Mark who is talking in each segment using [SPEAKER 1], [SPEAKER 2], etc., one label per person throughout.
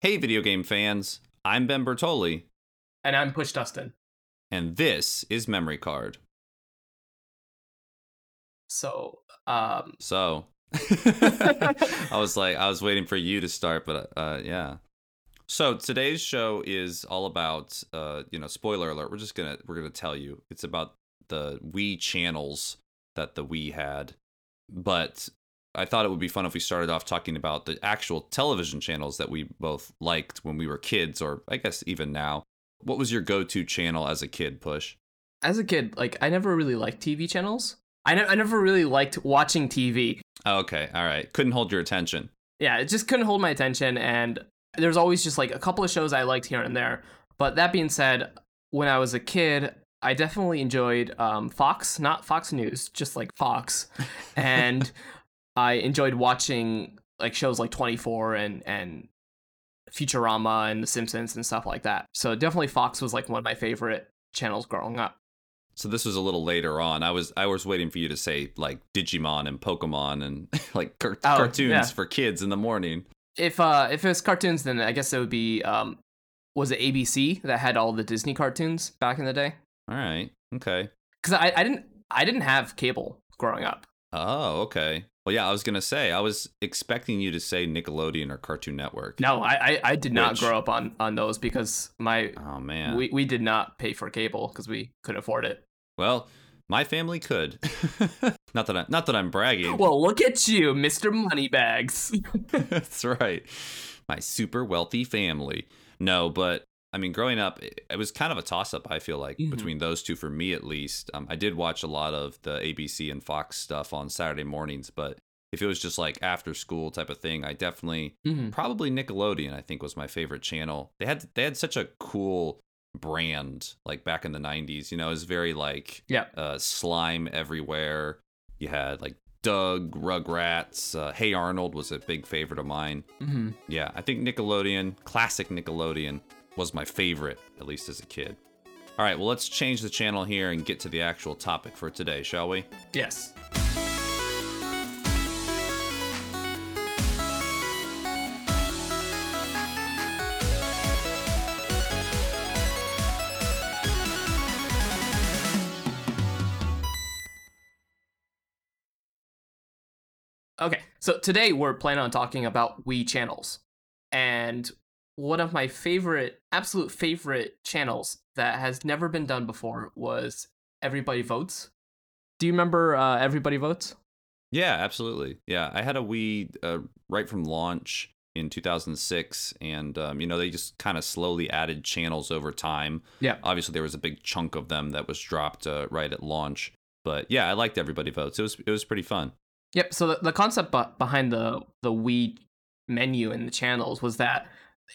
[SPEAKER 1] Hey, video game fans. I'm Ben Bertoli,
[SPEAKER 2] And I'm Push Dustin.
[SPEAKER 1] and this is Memory Card.
[SPEAKER 2] So, um,
[SPEAKER 1] So, I was like, I was waiting for you to start, but uh, yeah. So today's show is all about, uh, you know, spoiler alert. We're just gonna we're gonna tell you it's about the Wii channels that the Wii had, but I thought it would be fun if we started off talking about the actual television channels that we both liked when we were kids, or I guess even now. What was your go-to channel as a kid? Push.
[SPEAKER 2] as a kid, like, I never really liked TV channels. I, ne- I never really liked watching TV.
[SPEAKER 1] Oh, okay, all right. Couldn't hold your attention.
[SPEAKER 2] Yeah, it just couldn't hold my attention. And there's always just like a couple of shows I liked here and there. But that being said, when I was a kid, I definitely enjoyed um, Fox, not Fox News, just like Fox. and I enjoyed watching like shows like 24 and, and Futurama and The Simpsons and stuff like that. So definitely Fox was like one of my favorite channels growing up.
[SPEAKER 1] So this was a little later on. I was I was waiting for you to say like Digimon and Pokemon and like car-
[SPEAKER 2] Oh,
[SPEAKER 1] cartoons
[SPEAKER 2] yeah.
[SPEAKER 1] for kids in the morning.
[SPEAKER 2] If uh if it was cartoons, then I guess it would be um was it ABC that had all the Disney cartoons back in the day?
[SPEAKER 1] All right. Okay.
[SPEAKER 2] Because I, I didn't I didn't have cable growing up.
[SPEAKER 1] Oh, okay. Well, yeah, I was gonna say I was expecting you to say Nickelodeon or Cartoon Network.
[SPEAKER 2] No, I I, I did not
[SPEAKER 1] Which-
[SPEAKER 2] grow up on on those because my
[SPEAKER 1] Oh man.
[SPEAKER 2] we we did not pay for cable because we couldn't afford it.
[SPEAKER 1] well, my family could. not that I not that I'm bragging.
[SPEAKER 2] Well, look at you, Mister Moneybags.
[SPEAKER 1] That's right. My super wealthy family. No, but I mean, growing up, it, it was kind of a toss up, I feel like,
[SPEAKER 2] Mhm.
[SPEAKER 1] between those two for me at least. Um, I did watch a lot of the ABC and Fox stuff on Saturday mornings, but if it was just like after school type of thing, I definitely
[SPEAKER 2] Mhm.
[SPEAKER 1] probably Nickelodeon, I think was my favorite channel. They had they had such a cool brand like back in the 90s, you know, it was very like
[SPEAKER 2] Yeah.
[SPEAKER 1] uh, slime everywhere. You had like Doug, Rugrats, uh, Hey Arnold was a big favorite of mine.
[SPEAKER 2] Mhm.
[SPEAKER 1] Yeah, I think Nickelodeon, classic Nickelodeon, was my favorite, at least as a kid. All right, well, let's change the channel here and get to the actual topic for today, shall we?
[SPEAKER 2] Yes. Okay, so today we're planning on talking about Wii channels. And one of my favorite, absolute favorite channels that has never been done before was Everybody Votes. Do you remember uh, Everybody Votes?
[SPEAKER 1] Yeah, absolutely. Yeah, I had a Wii uh, right from launch in 2006, and um, you know they just kind of slowly added channels over time.
[SPEAKER 2] Yeah.
[SPEAKER 1] Obviously, there was a big chunk of them that was dropped uh, right at launch, but yeah, I liked Everybody Votes. It was it was pretty fun.
[SPEAKER 2] Yep. So the, the concept be- behind the the Wii menu and the channels was that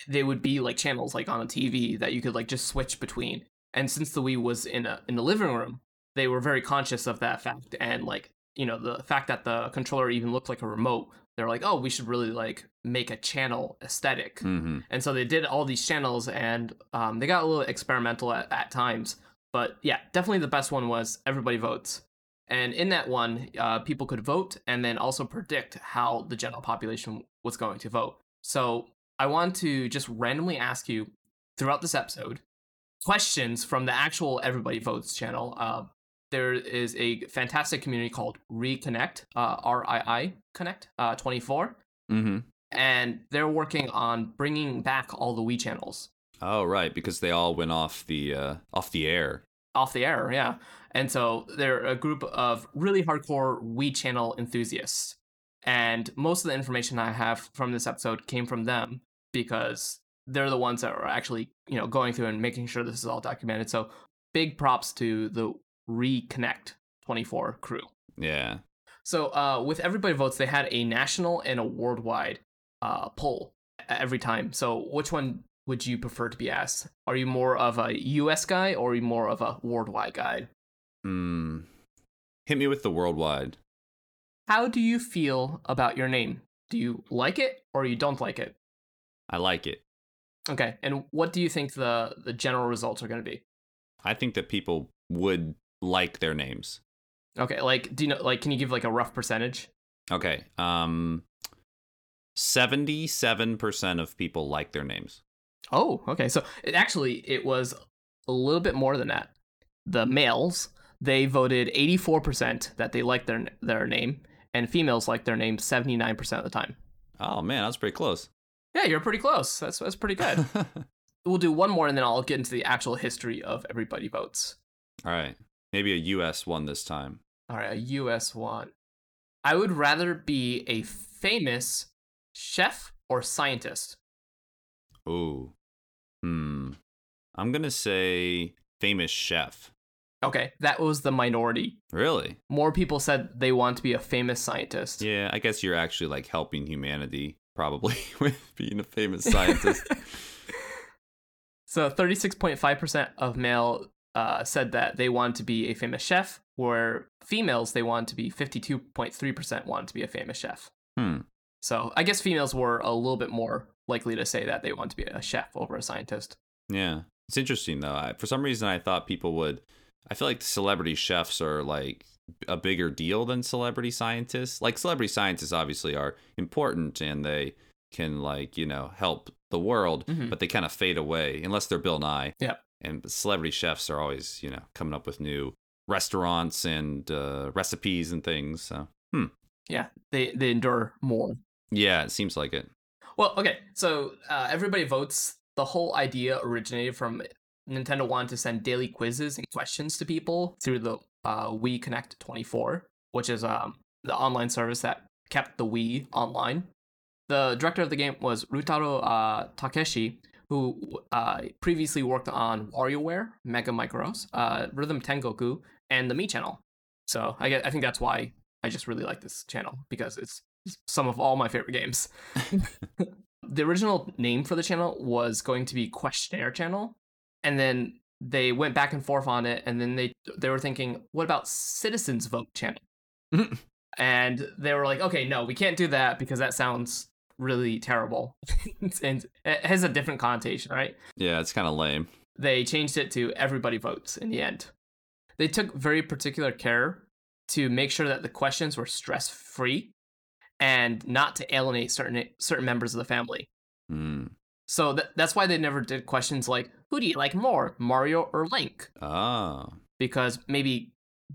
[SPEAKER 2] they would be like channels like on a TV that you could like just switch between. And since the Wii was in a in the living room, they were very conscious of that fact and like you know the fact that the controller even looked like a remote. They're like, oh, we should really like make a channel aesthetic.
[SPEAKER 1] hmm
[SPEAKER 2] And so they did all these channels, and um, they got a little experimental at, at times. But yeah, definitely the best one was Everybody Votes. And in that one, uh, people could vote and then also predict how the general population was going to vote. So I want to just randomly ask you throughout this episode questions from the actual Everybody Votes channel. Uh, there is a fantastic community called RiiConnect, uh, R I I Connect uh, 24
[SPEAKER 1] hmm
[SPEAKER 2] and they're working on bringing back all the Wii channels
[SPEAKER 1] Oh, right, because they all went off the uh, off the air.
[SPEAKER 2] off the air, yeah. And so they're a group of really hardcore Wii channel enthusiasts. And most of the information I have from this episode came from them because they're the ones that are actually, you know, going through and making sure this is all documented. So big props to the RiiConnect 24 crew.
[SPEAKER 1] Yeah.
[SPEAKER 2] So uh, with everybody votes, they had a national and a worldwide uh, poll every time. So which one would you prefer to be asked? Are you more of a U.S. guy or are you more of a worldwide guy?
[SPEAKER 1] Hmm. Hit me with the worldwide.
[SPEAKER 2] How do you feel about your name? Do you like it or you don't like it?
[SPEAKER 1] I like it.
[SPEAKER 2] Okay, and what do you think the the general results are going to be?
[SPEAKER 1] I think that people would like their names.
[SPEAKER 2] Okay, like do you know like can you give like a rough percentage?
[SPEAKER 1] Okay. Um 77% of people like their names.
[SPEAKER 2] Oh, okay. So it actually it was a little bit more than that. The males they voted 84% that they liked their their name, and females liked their name 79% of the time.
[SPEAKER 1] Oh man, that's pretty close.
[SPEAKER 2] Yeah, you're pretty close. That's that's pretty good. we'll do one more, and then I'll get into the actual history of everybody votes.
[SPEAKER 1] All right, maybe a U.S. one this time.
[SPEAKER 2] All right, a U.S. one. I would rather be a famous chef or scientist.
[SPEAKER 1] Ooh. Hmm. I'm gonna say famous chef.
[SPEAKER 2] Okay, that was the minority.
[SPEAKER 1] Really?
[SPEAKER 2] More people said they want to be a famous scientist.
[SPEAKER 1] Yeah, I guess you're actually like helping humanity probably with being a famous scientist.
[SPEAKER 2] so 36.5% of male uh, said that they want to be a famous chef, where females they want to be 52.3% wanted to be a famous chef.
[SPEAKER 1] Hmm.
[SPEAKER 2] So I guess females were a little bit more likely to say that they want to be a chef over a scientist.
[SPEAKER 1] Yeah, it's interesting though. I, for some reason, I thought people would. I feel like celebrity chefs are like a bigger deal than celebrity scientists. Like celebrity scientists obviously are important and they can like you know help the world,
[SPEAKER 2] Mhm.
[SPEAKER 1] but they kind of fade away unless they're Bill Nye.
[SPEAKER 2] Yep.
[SPEAKER 1] And celebrity chefs are always you know coming up with new restaurants and uh, recipes and things. So hmm.
[SPEAKER 2] Yeah, they they endure more.
[SPEAKER 1] yeah, it seems like it.
[SPEAKER 2] Well, okay, so uh, everybody votes. The whole idea originated from Nintendo wanted to send daily quizzes and questions to people through the uh, Wii Connect 24, which is um, the online service that kept the Wii online. The director of the game was Rutaro uh, Takeshi, who uh, previously worked on WarioWare, Mega Micros, uh, Rhythm Tengoku, and the Mii channel. So I, get, I think that's why I just really like this channel because it's some of all my favorite games. the original name for the channel was going to be Questionnaire Channel, and then they went back and forth on it, and then they they were thinking, what about Citizens Vote Channel? and they were like, okay, no, we can't do that because that sounds really terrible, and it has a different connotation, right?
[SPEAKER 1] Yeah, it's kind of lame.
[SPEAKER 2] They changed it to Everybody Votes in the end. They took very particular care to make sure that the questions were stress free and not to alienate certain certain members of the family.
[SPEAKER 1] Hmm.
[SPEAKER 2] So th- that's why they never did questions like, who do you like more, Mario or Link?
[SPEAKER 1] Oh.
[SPEAKER 2] Because maybe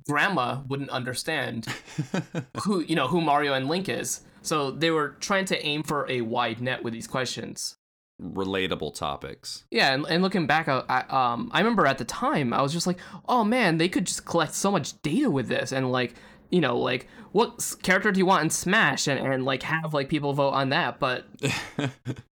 [SPEAKER 2] grandma wouldn't understand who, you know, who Mario and Link is. So they were trying to aim for a wide net with these questions.
[SPEAKER 1] Relatable topics.
[SPEAKER 2] Yeah, and, and looking back, I, I, um, I remember at the time, I was just like, oh man, they could just collect so much data with this and like, you know, like what character do you want in Smash and, and like have like people vote on that. But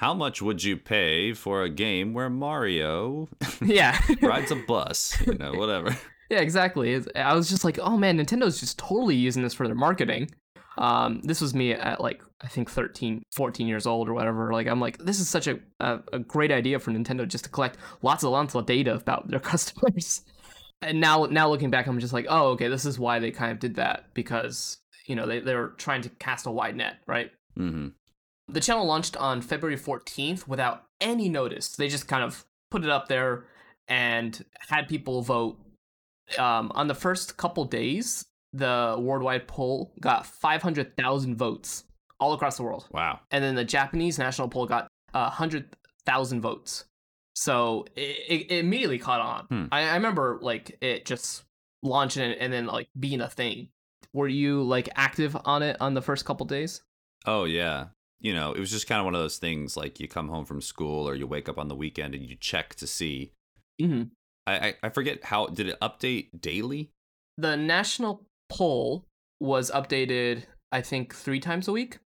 [SPEAKER 1] How much would you pay for a game where Mario
[SPEAKER 2] yeah,
[SPEAKER 1] rides a bus? You know, whatever.
[SPEAKER 2] Yeah, exactly. I was just like, oh man, Nintendo's just totally using this for their marketing. Um, this was me at like I think 13, 14 years old or whatever. Like I'm like, this is such a a, a great idea for Nintendo just to collect lots and lots of data about their customers. And now now looking back, I'm just like, oh okay, this is why they kind of did that because you know they they were trying to cast a wide net, right?
[SPEAKER 1] hmm
[SPEAKER 2] The channel launched on February 14th without any notice. They just kind of put it up there and had people vote. Um, on the first couple days, the worldwide poll got 500,000 votes all across the world.
[SPEAKER 1] Wow.
[SPEAKER 2] And then the Japanese national poll got uh, 100,000 votes. So it, it immediately caught on.
[SPEAKER 1] Hmm.
[SPEAKER 2] I, I remember like it just launching and, and then like being a thing. Were you like active on it on the first couple days?
[SPEAKER 1] Oh yeah. You know, it was just kind of one of those things like you come home from school or you wake up on the weekend and you check to see.
[SPEAKER 2] Mm-hmm.
[SPEAKER 1] I I, I forget how did it update daily?
[SPEAKER 2] the national poll was updated i think three times a week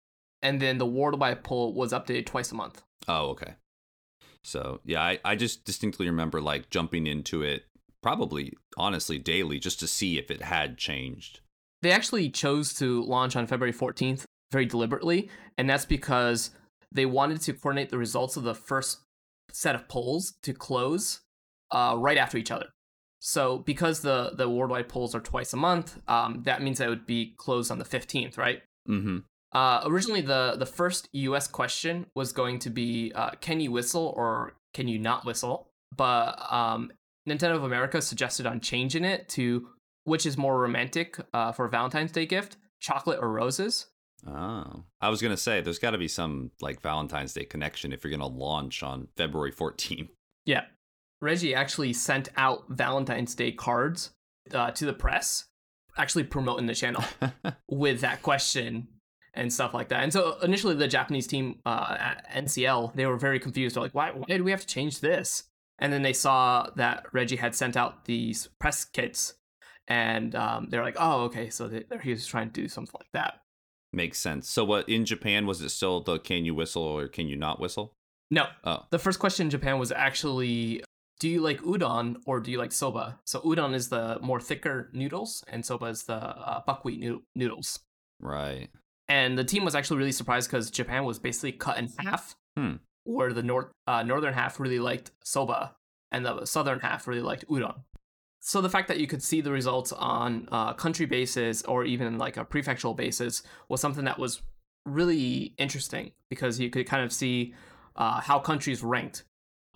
[SPEAKER 2] and then the worldwide poll was updated twice a month
[SPEAKER 1] Oh, okay. So yeah, I, I just distinctly remember like jumping into it probably honestly daily just to see if it had changed.
[SPEAKER 2] they actually chose to launch on february 14th very deliberately and that's because they wanted to coordinate the results of the first set of polls to close uh, right after each other so because the the worldwide polls are twice a month um, that means that it would be closed on the 15th right
[SPEAKER 1] Mm-hmm.
[SPEAKER 2] Uh, originally, the the first U.S. question was going to be, uh, "Can you whistle or can you not whistle?" But um, Nintendo of America suggested on changing it to which is more romantic uh, for a Valentine's Day gift, chocolate or roses.
[SPEAKER 1] Oh, I was gonna say there's got to be some like Valentine's Day connection if you're gonna launch on February 14th.
[SPEAKER 2] Yeah. Reggie actually sent out Valentine's Day cards uh, to the press, actually promoting the channel with that question and stuff like that. And so initially, the Japanese team uh, at NCL they were very confused. They're like, "Why? Why do we have to change this?" And then they saw that Reggie had sent out these press kits, and um, they're like, "Oh, okay." So they, he was trying to do something like that.
[SPEAKER 1] Makes sense. So, what in Japan was it still the can you whistle or can you not whistle?
[SPEAKER 2] No.
[SPEAKER 1] Oh.
[SPEAKER 2] The first question in Japan was actually do you like udon or do you like soba? So udon is the more thicker noodles and soba is the uh, buckwheat noo- noodles.
[SPEAKER 1] Right.
[SPEAKER 2] And the team was actually really surprised because Japan was basically cut in half,
[SPEAKER 1] Hmm.
[SPEAKER 2] where the north uh, northern half really liked soba and the southern half really liked udon. So the fact that you could see the results on uh, country basis or even like a prefectural basis was something that was really interesting because you could kind of see uh, how countries ranked.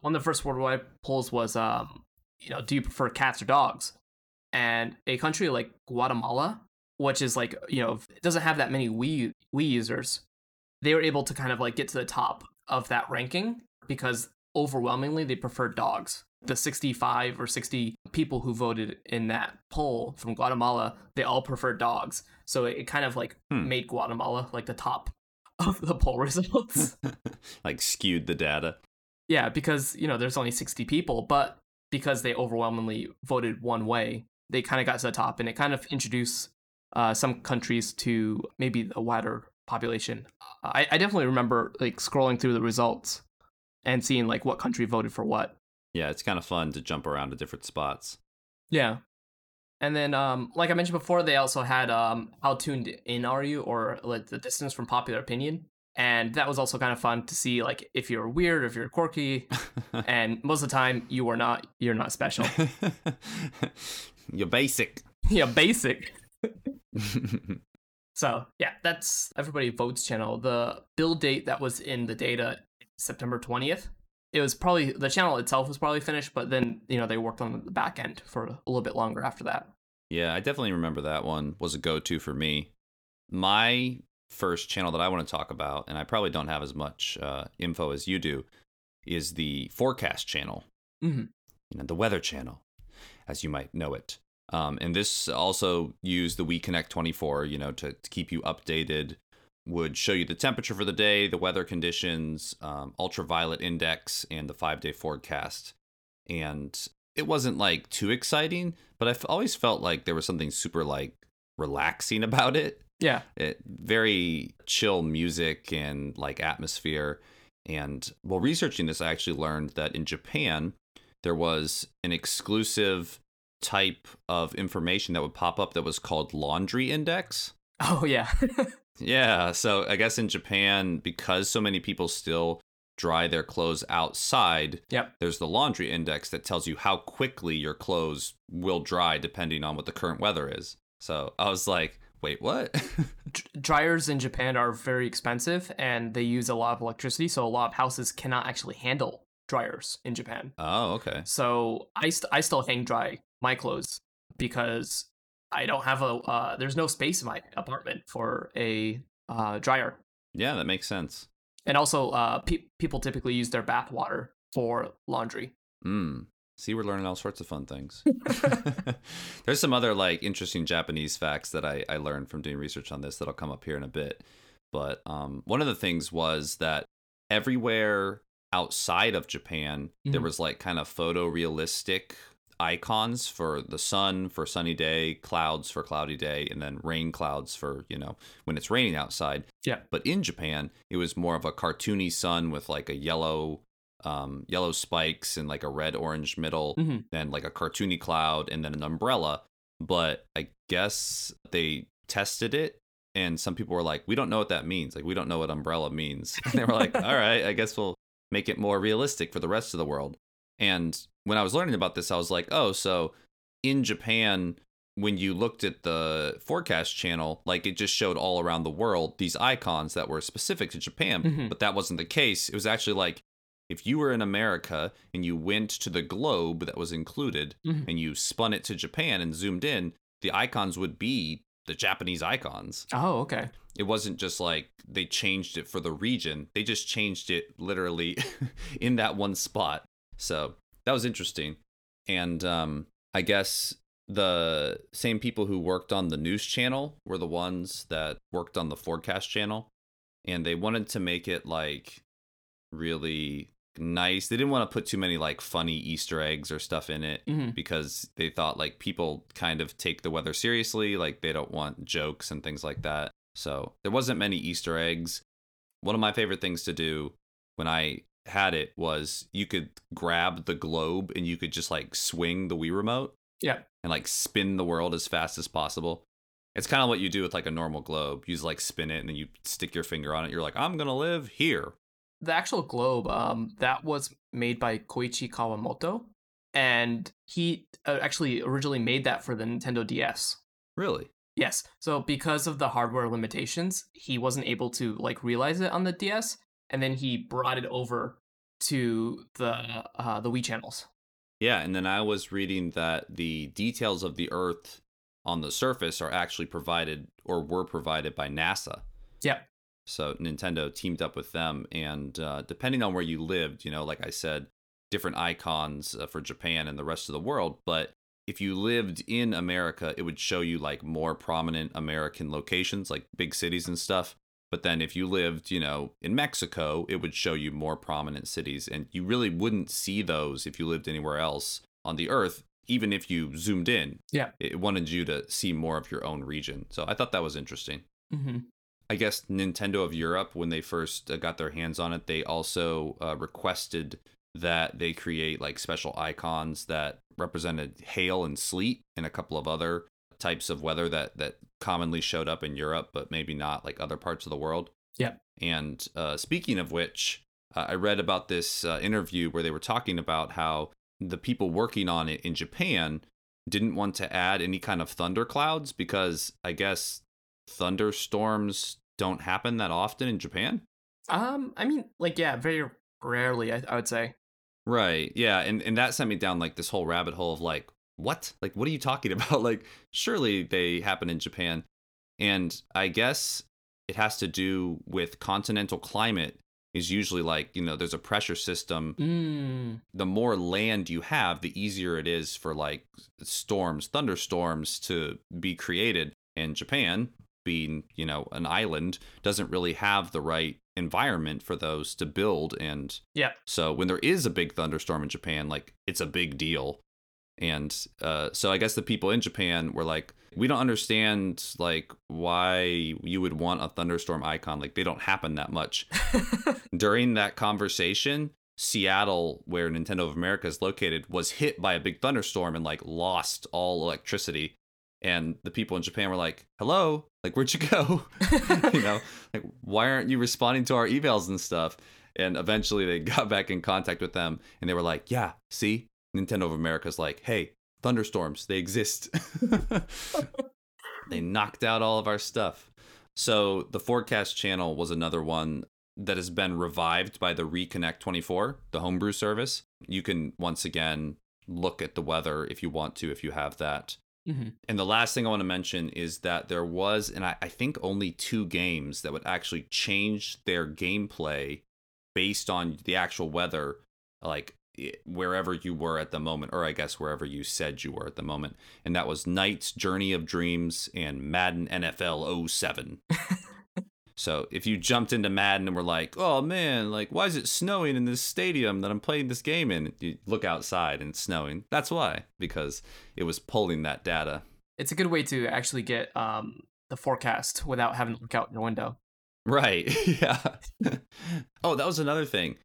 [SPEAKER 2] One of the first worldwide polls was, um, you know, do you prefer cats or dogs? And a country like Guatemala, which is like, you know, doesn't have that many Wii Wii users, they were able to kind of like get to the top of that ranking because overwhelmingly they prefer dogs. The 65 or 60 people who voted in that poll from Guatemala, they all prefer dogs. So it kind of like
[SPEAKER 1] Hmm.
[SPEAKER 2] made Guatemala like the top of the poll results.
[SPEAKER 1] like skewed the data.
[SPEAKER 2] yeah, because, you know, there's only 60 people, but because they overwhelmingly voted one way, they kind of got to the top and it kind of introduced uh, some countries to maybe the wider population. I, I definitely remember like scrolling through the results and seeing like what country voted for what.
[SPEAKER 1] Yeah, it's kind of fun to jump around to different spots.
[SPEAKER 2] Yeah. And then, um, like I mentioned before, they also had um, how tuned in are you, or like the distance from popular opinion, and that was also kind of fun to see, like if you're weird, if you're quirky, and most of the time you are not. You're not special.
[SPEAKER 1] You're basic.
[SPEAKER 2] yeah, basic. So yeah, that's everybody votes channel. The build date that was in the data September twentieth. It was probably the channel itself was probably finished, but then you know they worked on the back end for a little bit longer after that.
[SPEAKER 1] Yeah, I definitely remember that one was a go-to for me. My first channel that I want to talk about, and I probably don't have as much uh, info as you do, is the forecast channel.
[SPEAKER 2] Mm-hmm.
[SPEAKER 1] you know, the weather channel, as you might know it. Um, and this also used the WiiConnect 24, you know, to, to keep you updated. Would show you the temperature for the day, the weather conditions, um, ultraviolet index, and the five day forecast. And it wasn't like too exciting, but I always felt like there was something super like relaxing about it
[SPEAKER 2] Yeah.
[SPEAKER 1] it, very chill music and like atmosphere. And while researching this, I actually learned that in Japan, there was an exclusive type of information that would pop up that was called laundry index.
[SPEAKER 2] Oh yeah.
[SPEAKER 1] Yeah, so I guess in Japan, because so many people still dry their clothes outside,
[SPEAKER 2] Yep.
[SPEAKER 1] there's the laundry index that tells you how quickly your clothes will dry depending on what the current weather is. So I was like, wait, what?
[SPEAKER 2] Dryers in Japan are very expensive and they use a lot of electricity, so a lot of houses cannot actually handle dryers in Japan.
[SPEAKER 1] oh, okay.
[SPEAKER 2] So I st- I still hang dry my clothes because I don't have a uh, there's no space in my apartment for a uh, dryer.
[SPEAKER 1] Yeah, that makes sense.
[SPEAKER 2] And also, uh, pe- people typically use their bath water for laundry.
[SPEAKER 1] Mm. See, we're learning all sorts of fun things. There's some other like interesting Japanese facts that I, I learned from doing research on this that'll come up here in a bit. But um, one of the things was that everywhere outside of Japan, there
[SPEAKER 2] Mhm.
[SPEAKER 1] was like kind of photorealistic icons for the sun for sunny day, clouds for cloudy day, and then rain clouds for, you know, when it's raining outside.
[SPEAKER 2] Yeah.
[SPEAKER 1] But in Japan, it was more of a cartoony sun with like a yellow um yellow spikes and like a red orange middle
[SPEAKER 2] Mhm.
[SPEAKER 1] then like a cartoony cloud and then an umbrella but i guess they tested it and some people were like we don't know what that means like we don't know what umbrella means and they were like all right i guess we'll make it more realistic for the rest of the world and when i was learning about this i was like oh so in japan when you looked at the forecast channel like it just showed all around the world these icons that were specific to japan
[SPEAKER 2] Mhm.
[SPEAKER 1] but that wasn't the case it was actually like if you were in America and you went to the globe that was included
[SPEAKER 2] Mhm.
[SPEAKER 1] and you spun it to Japan and zoomed in, the icons would be the Japanese icons.
[SPEAKER 2] Oh, okay.
[SPEAKER 1] It wasn't just like they changed it for the region. They just changed it literally in that one spot. So that was interesting. And um, I guess the same people who worked on the news channel were the ones that worked on the forecast channel. And they wanted to make it like really nice. They didn't want to put too many like funny Easter eggs or stuff in it
[SPEAKER 2] Mhm.
[SPEAKER 1] because they thought like people kind of take the weather seriously, like they don't want jokes and things like that. So there wasn't many Easter eggs. One of my favorite things to do when I had it was you could grab the globe and you could just like swing the Wii remote
[SPEAKER 2] Yeah.
[SPEAKER 1] and like spin the world as fast as possible. It's kind of what you do with like a normal globe. You just like spin it and then you stick your finger on it. You're like, I'm gonna live here.
[SPEAKER 2] The actual globe, um, that was made by Koichi Kawamoto, and he uh, actually originally made that for the Nintendo DS.
[SPEAKER 1] Really?
[SPEAKER 2] Yes. So because of the hardware limitations, he wasn't able to like realize it on the DS, and then he brought it over to the uh, the Wii channels.
[SPEAKER 1] Yeah, and then I was reading that the details of the Earth on the surface are actually provided or were provided by NASA.
[SPEAKER 2] Yeah.
[SPEAKER 1] So Nintendo teamed up with them, and uh, depending on where you lived, you know, like I said, different icons uh, for Japan and the rest of the world. But if you lived in America, it would show you like more prominent American locations, like big cities and stuff. But then if you lived, you know, in Mexico, it would show you more prominent cities. And you really wouldn't see those if you lived anywhere else on the earth, even if you zoomed in.
[SPEAKER 2] Yeah.
[SPEAKER 1] It wanted you to see more of your own region. So I thought that was interesting.
[SPEAKER 2] Mm-hmm.
[SPEAKER 1] I guess Nintendo of Europe, when they first uh, got their hands on it, they also uh, requested that they create like special icons that represented hail and sleet and a couple of other types of weather that that commonly showed up in Europe, but maybe not like other parts of the world.
[SPEAKER 2] Yeah.
[SPEAKER 1] And uh, speaking of which, uh, I read about this uh, interview where they were talking about how the people working on it in Japan didn't want to add any kind of thunder clouds because I guess thunderstorms don't happen that often in Japan.
[SPEAKER 2] Um, I mean, like, yeah, very rarely, I, I would say.
[SPEAKER 1] Right. Yeah. And and that sent me down like this whole rabbit hole of like, what? Like, what are you talking about? Like, surely they happen in Japan. And I guess it has to do with continental climate is usually like, you know, there's a pressure system.
[SPEAKER 2] Mm.
[SPEAKER 1] The more land you have, the easier it is for like storms, thunderstorms to be created. And Japan, being, you know, an island, doesn't really have the right environment for those to build and
[SPEAKER 2] Yeah.
[SPEAKER 1] so when there is a big thunderstorm in Japan, like it's a big deal. And uh, so I guess the people in Japan were like, we don't understand like why you would want a thunderstorm icon. Like they don't happen that much. During that conversation, Seattle, where Nintendo of America is located, was hit by a big thunderstorm and like lost all electricity. And the people in Japan were like, hello, like where'd you go? you know, like why aren't you responding to our emails and stuff? And eventually they got back in contact with them and they were like, yeah, see, Nintendo of America's like, hey, thunderstorms, they exist. they knocked out all of our stuff. So the forecast channel was another one that has been revived by the RiiConnect 24, the homebrew service. You can once again look at the weather if you want to, if you have that.
[SPEAKER 2] Mhm.
[SPEAKER 1] And the last thing I want to mention is that there was, and I, I think only two games that would actually change their gameplay based on the actual weather, like wherever you were at the moment, or I guess wherever you said you were at the moment. And that was NiGHTS Journey of Dreams and Madden NFL 07. so if you jumped into Madden and were like, oh man, like, why is it snowing in this stadium that I'm playing this game in? You look outside and it's snowing. That's why, because it was pulling that data.
[SPEAKER 2] It's a good way to actually get um the forecast without having to look out your window.
[SPEAKER 1] Right. yeah. oh, that was another thing.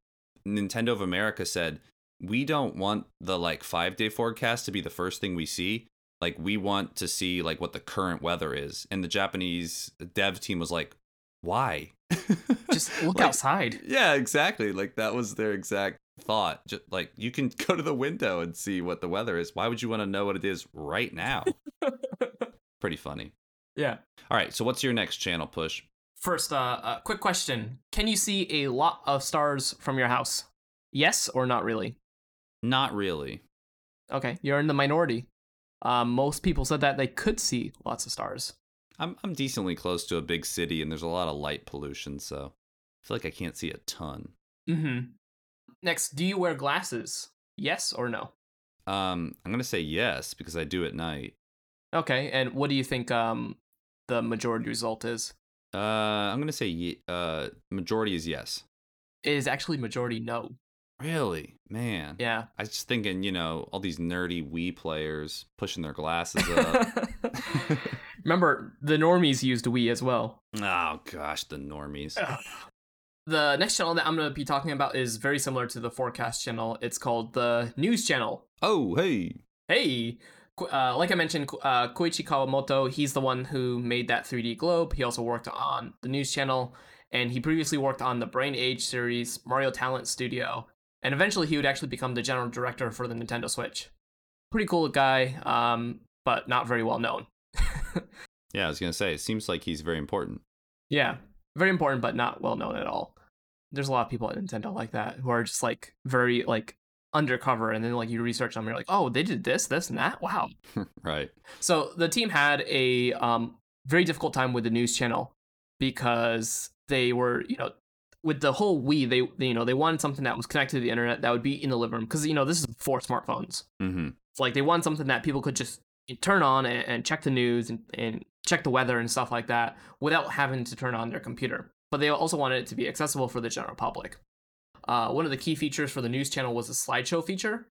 [SPEAKER 1] Nintendo of America said, we don't want the like five day forecast to be the first thing we see. Like, we want to see like what the current weather is. And the Japanese dev team was like, why?
[SPEAKER 2] Just look
[SPEAKER 1] Like,
[SPEAKER 2] outside.
[SPEAKER 1] Yeah, exactly. Like, that was their exact thought. Just like, you can go to the window and see what the weather is. Why would you want to know what it is right now? Pretty funny.
[SPEAKER 2] Yeah.
[SPEAKER 1] All right. So, what's your next channel push?
[SPEAKER 2] First, uh, uh, quick question: Can you see a lot of stars from your house? Yes or not really?
[SPEAKER 1] Not really.
[SPEAKER 2] Okay, you're in the minority. Um, most people said that they could see lots of stars.
[SPEAKER 1] I'm I'm decently close to a big city, and there's a lot of light pollution, so I feel like I can't see a ton.
[SPEAKER 2] Mm-hmm. Next, do you wear glasses? Yes or no?
[SPEAKER 1] Um, I'm gonna say yes because I do at night.
[SPEAKER 2] Okay, and what do you think um the majority result is?
[SPEAKER 1] Uh, I'm gonna say uh majority is yes.
[SPEAKER 2] It is actually majority no.
[SPEAKER 1] Really, man.
[SPEAKER 2] Yeah.
[SPEAKER 1] I was just thinking, you know, all these nerdy Wii players pushing their glasses up.
[SPEAKER 2] Remember, the normies used Wii as well.
[SPEAKER 1] oh gosh, the normies.
[SPEAKER 2] The next channel that I'm going to be talking about is very similar to the forecast channel. It's called the news channel.
[SPEAKER 1] Oh, hey.
[SPEAKER 2] Hey, uh, like I mentioned, uh, Koichi Kawamoto, he's the one who made that 3D globe. He also worked on the news channel, and he previously worked on the Brain Age series, Mario Talent Studio, and eventually he would actually become the general director for the Nintendo Switch. Pretty cool guy, um, but not very well known.
[SPEAKER 1] Yeah, I was gonna say, it seems like he's very important.
[SPEAKER 2] Yeah, very important, but not well known at all. There's a lot of people at Nintendo like that who are just like very like undercover, and then like you research them, you're like, oh, they did this, this, and that. Wow.
[SPEAKER 1] right.
[SPEAKER 2] So the team had a um, very difficult time with the news channel because they were, you know, with the whole Wii, they, they you know they wanted something that was connected to the internet that would be in the living room because you know this is before smartphones.
[SPEAKER 1] Mm-hmm.
[SPEAKER 2] It's like they wanted something that people could just turn on and, and check the news and, and check the weather and stuff like that without having to turn on their computer. But they also wanted it to be accessible for the general public. Uh, one of the key features for the news channel was a slideshow feature,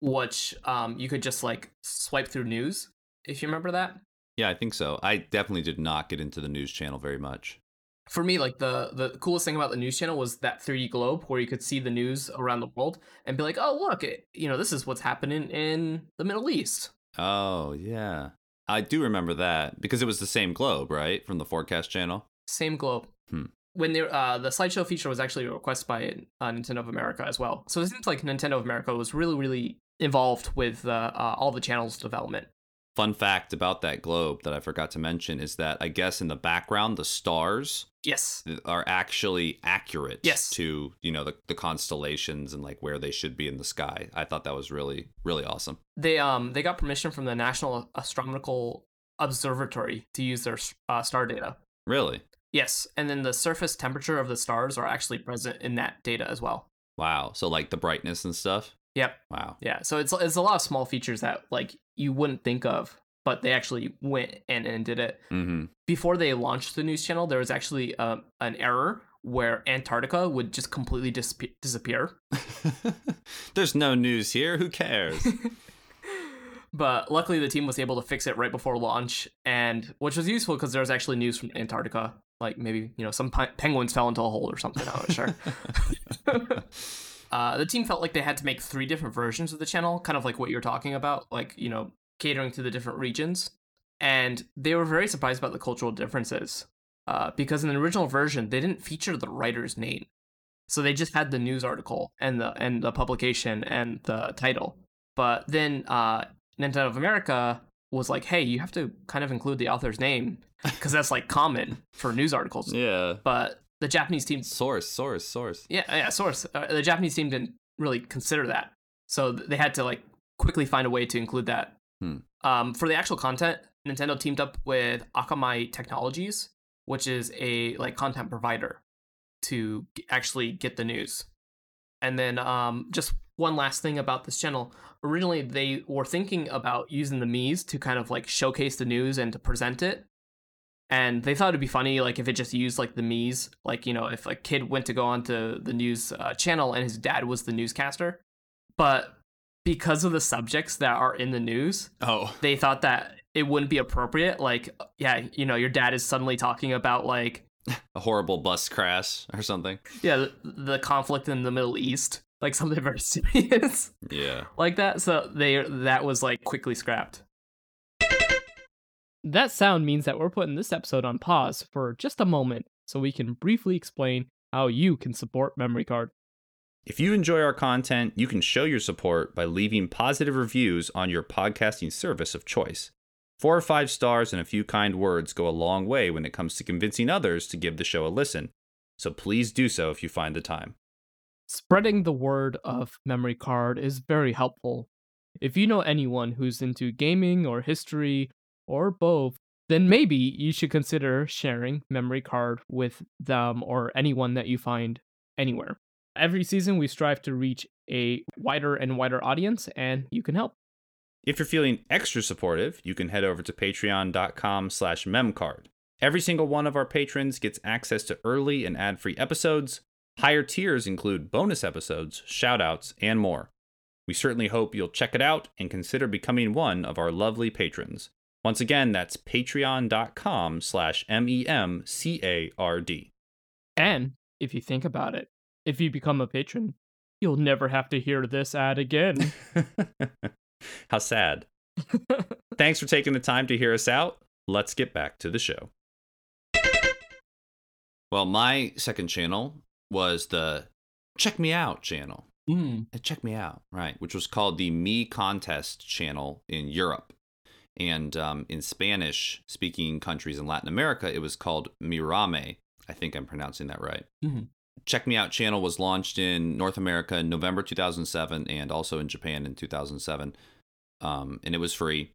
[SPEAKER 2] which um, you could just like swipe through news, if you remember that.
[SPEAKER 1] Yeah, I think so. I definitely did not get into the news channel very much.
[SPEAKER 2] For me, like the the coolest thing about the news channel was that 3D globe where you could see the news around the world and be like, oh look, it, you know this is what's happening in the Middle East.
[SPEAKER 1] Oh, yeah. I do remember that because it was the same globe, right? From the forecast channel.
[SPEAKER 2] Same globe.
[SPEAKER 1] Hmm.
[SPEAKER 2] When they, uh, the slideshow feature was actually a request by uh, Nintendo of America as well. So it seems like Nintendo of America was really, really involved with uh, uh, all the channels development.
[SPEAKER 1] Fun fact about that globe that I forgot to mention is that I guess in the background, the stars
[SPEAKER 2] Yes.
[SPEAKER 1] are actually accurate
[SPEAKER 2] Yes.
[SPEAKER 1] to, you know, the, the constellations and like where they should be in the sky. I thought that was really, really awesome.
[SPEAKER 2] They um they got permission from the National Astronomical Observatory to use their uh, star data.
[SPEAKER 1] Really?
[SPEAKER 2] Yes, and then the surface temperature of the stars are actually present in that data as well.
[SPEAKER 1] Wow. So like the brightness and stuff?
[SPEAKER 2] Yep.
[SPEAKER 1] Wow.
[SPEAKER 2] Yeah. So it's it's a lot of small features that like you wouldn't think of, but they actually went and, and did it.
[SPEAKER 1] Mm-hmm.
[SPEAKER 2] before they launched the news channel, there was actually um, an error where Antarctica would just completely dis- disappear.
[SPEAKER 1] There's no news here. Who cares?
[SPEAKER 2] But luckily, the team was able to fix it right before launch, and which was useful because there was actually news from Antarctica. Like maybe you know some pe- penguins fell into a hole or something. I'm not sure. uh, the team felt like they had to make three different versions of the channel, kind of like what you're talking about, like you know catering to the different regions. And they were very surprised about the cultural differences uh, because in the original version they didn't feature the writer's name, so they just had the news article and the and the publication and the title. But then uh, Nintendo of America was like, "Hey, you have to kind of include the author's name because that's like common for news articles."
[SPEAKER 1] yeah.
[SPEAKER 2] But the Japanese team,
[SPEAKER 1] Source, source, source.
[SPEAKER 2] yeah, yeah, source. Uh, the Japanese team didn't really consider that, so they had to like quickly find a way to include that.
[SPEAKER 1] Hmm.
[SPEAKER 2] Um, for the actual content, Nintendo teamed up with Akamai Technologies, which is a like content provider, to g- actually get the news. And then um, just one last thing about this channel. Originally, they were thinking about using the Mii's to kind of like showcase the news and to present it. And they thought it'd be funny, like if it just used like the Mii's, like you know, if a kid went to go onto the news uh, channel and his dad was the newscaster. But because of the subjects that are in the news,
[SPEAKER 1] Oh.
[SPEAKER 2] they thought that it wouldn't be appropriate. Like, yeah, you know, your dad is suddenly talking about like,
[SPEAKER 1] A horrible bus crash or something.
[SPEAKER 2] yeah, the, the conflict in the Middle East, like something very serious
[SPEAKER 1] Yeah.
[SPEAKER 2] like that. So they that was like quickly scrapped. That sound means that we're putting this episode on pause for just a moment so we can briefly explain how you can support Memory Card.
[SPEAKER 1] If you enjoy our content, you can show your support by leaving positive reviews on your podcasting service of choice. Four or five stars and a few kind words go a long way when it comes to convincing others to give the show a listen, so please do so if you find the time.
[SPEAKER 2] Spreading the word of Memory Card is very helpful. If you know anyone who's into gaming or history or both,
[SPEAKER 3] then maybe you should consider sharing memory card with them or anyone that you find anywhere. Every season we strive to reach a wider and wider audience and you can help.
[SPEAKER 1] If you're feeling extra supportive, you can head over to patreon.com slash memcard. Every single one of our patrons gets access to early and ad-free episodes. Higher tiers include bonus episodes, shoutouts, and more. We certainly hope you'll check it out and consider becoming one of our lovely patrons. Once again, that's patreon.com slash M-E-M-C-A-R-D.
[SPEAKER 3] And if you think about it, if you become a patron, you'll never have to hear this ad again.
[SPEAKER 1] How sad. Thanks for taking the time to hear us out. Let's get back to the show. Well, my second channel was the Check Mii Out channel.
[SPEAKER 2] Mm.
[SPEAKER 1] Check Mii Out, right, which was called the Mii Contest channel in Europe. And um, in Spanish speaking countries in Latin America, it was called Mirame. I think I'm pronouncing that right.
[SPEAKER 2] Mhm.
[SPEAKER 1] Check Mii Out channel was launched in North America in November 2007 and also in Japan in 2007. Um, and it was free.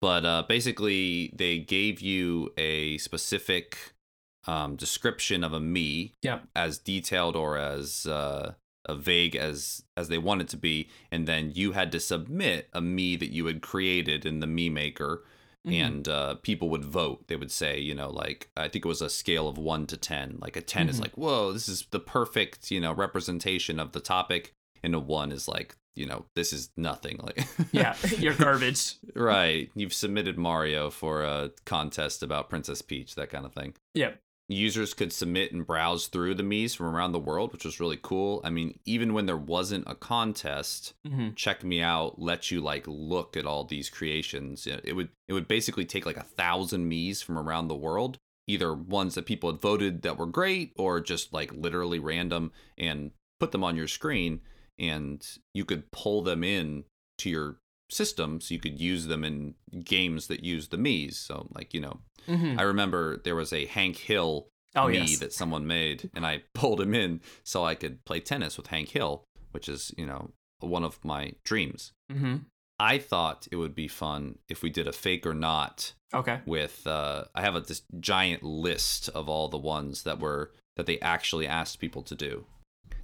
[SPEAKER 1] But uh, basically, they gave you a specific um, description of a Mii
[SPEAKER 2] Yeah.
[SPEAKER 1] as detailed or as uh, vague as as they wanted to be, and then you had to submit a Mii that you had created in the Mii Maker,
[SPEAKER 2] Mhm.
[SPEAKER 1] and uh, people would vote. They would say, you know, like I think it was a scale of one to ten. Like a 10 is
[SPEAKER 2] Mhm.
[SPEAKER 1] like, whoa, this is the perfect, you know, representation of the topic, and a one is like, you know, this is nothing. Like,
[SPEAKER 2] Yeah. You're garbage.
[SPEAKER 1] right. You've submitted Mario for a contest about Princess Peach, that kind of thing
[SPEAKER 2] Yeah.
[SPEAKER 1] Users could submit and browse through the Mii's from around the world, which was really cool. I mean, even when there wasn't a contest,
[SPEAKER 2] hmm
[SPEAKER 1] check Mii out let you like look at all these creations. It it would it would basically take like a thousand Mii's from around the world, either ones that people had voted that were great or just like literally random, and put them on your screen, and you could pull them in to your system so you could use them in games that use the Mii's. So like you know
[SPEAKER 2] hmm
[SPEAKER 1] I remember there was a Hank Hill
[SPEAKER 2] Oh,
[SPEAKER 1] me
[SPEAKER 2] yes.
[SPEAKER 1] that someone made, and I pulled him in so I could play tennis with Hank Hill, which is you know one of my dreams.
[SPEAKER 2] hmm
[SPEAKER 1] I thought it would be fun if we did a fake or not
[SPEAKER 2] Okay.
[SPEAKER 1] with. Uh, I have a, this giant list of all the ones that were that they actually asked people to do.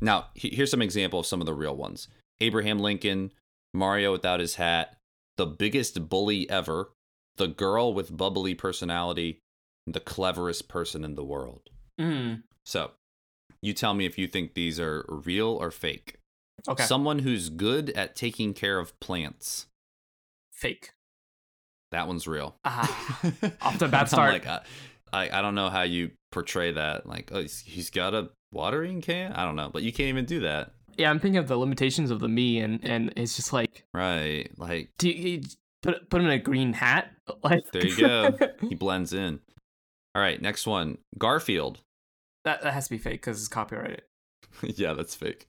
[SPEAKER 1] Now, here's some example of some of the real ones: Abraham Lincoln, Mario without his hat, the biggest bully ever, the girl with bubbly personality, the cleverest person in the world.
[SPEAKER 2] Mm.
[SPEAKER 1] So, you tell me if you think these are real or fake.
[SPEAKER 2] Okay.
[SPEAKER 1] Someone who's good at taking care of plants.
[SPEAKER 2] Fake.
[SPEAKER 1] That one's real.
[SPEAKER 2] Ah. Off to a bad start.
[SPEAKER 1] like, I, I, I don't know how you portray that. Like, oh, he's, he's got a watering can. I don't know, but you can't even do that,
[SPEAKER 2] Yeah, I'm thinking of the limitations of the Mii, and and it's just like,
[SPEAKER 1] right? Like,
[SPEAKER 2] do you, put put him in a green hat? Like
[SPEAKER 1] there you go. he blends in. All right, next one. Garfield.
[SPEAKER 2] that that has to be fake because it's copyrighted.
[SPEAKER 1] yeah, that's fake.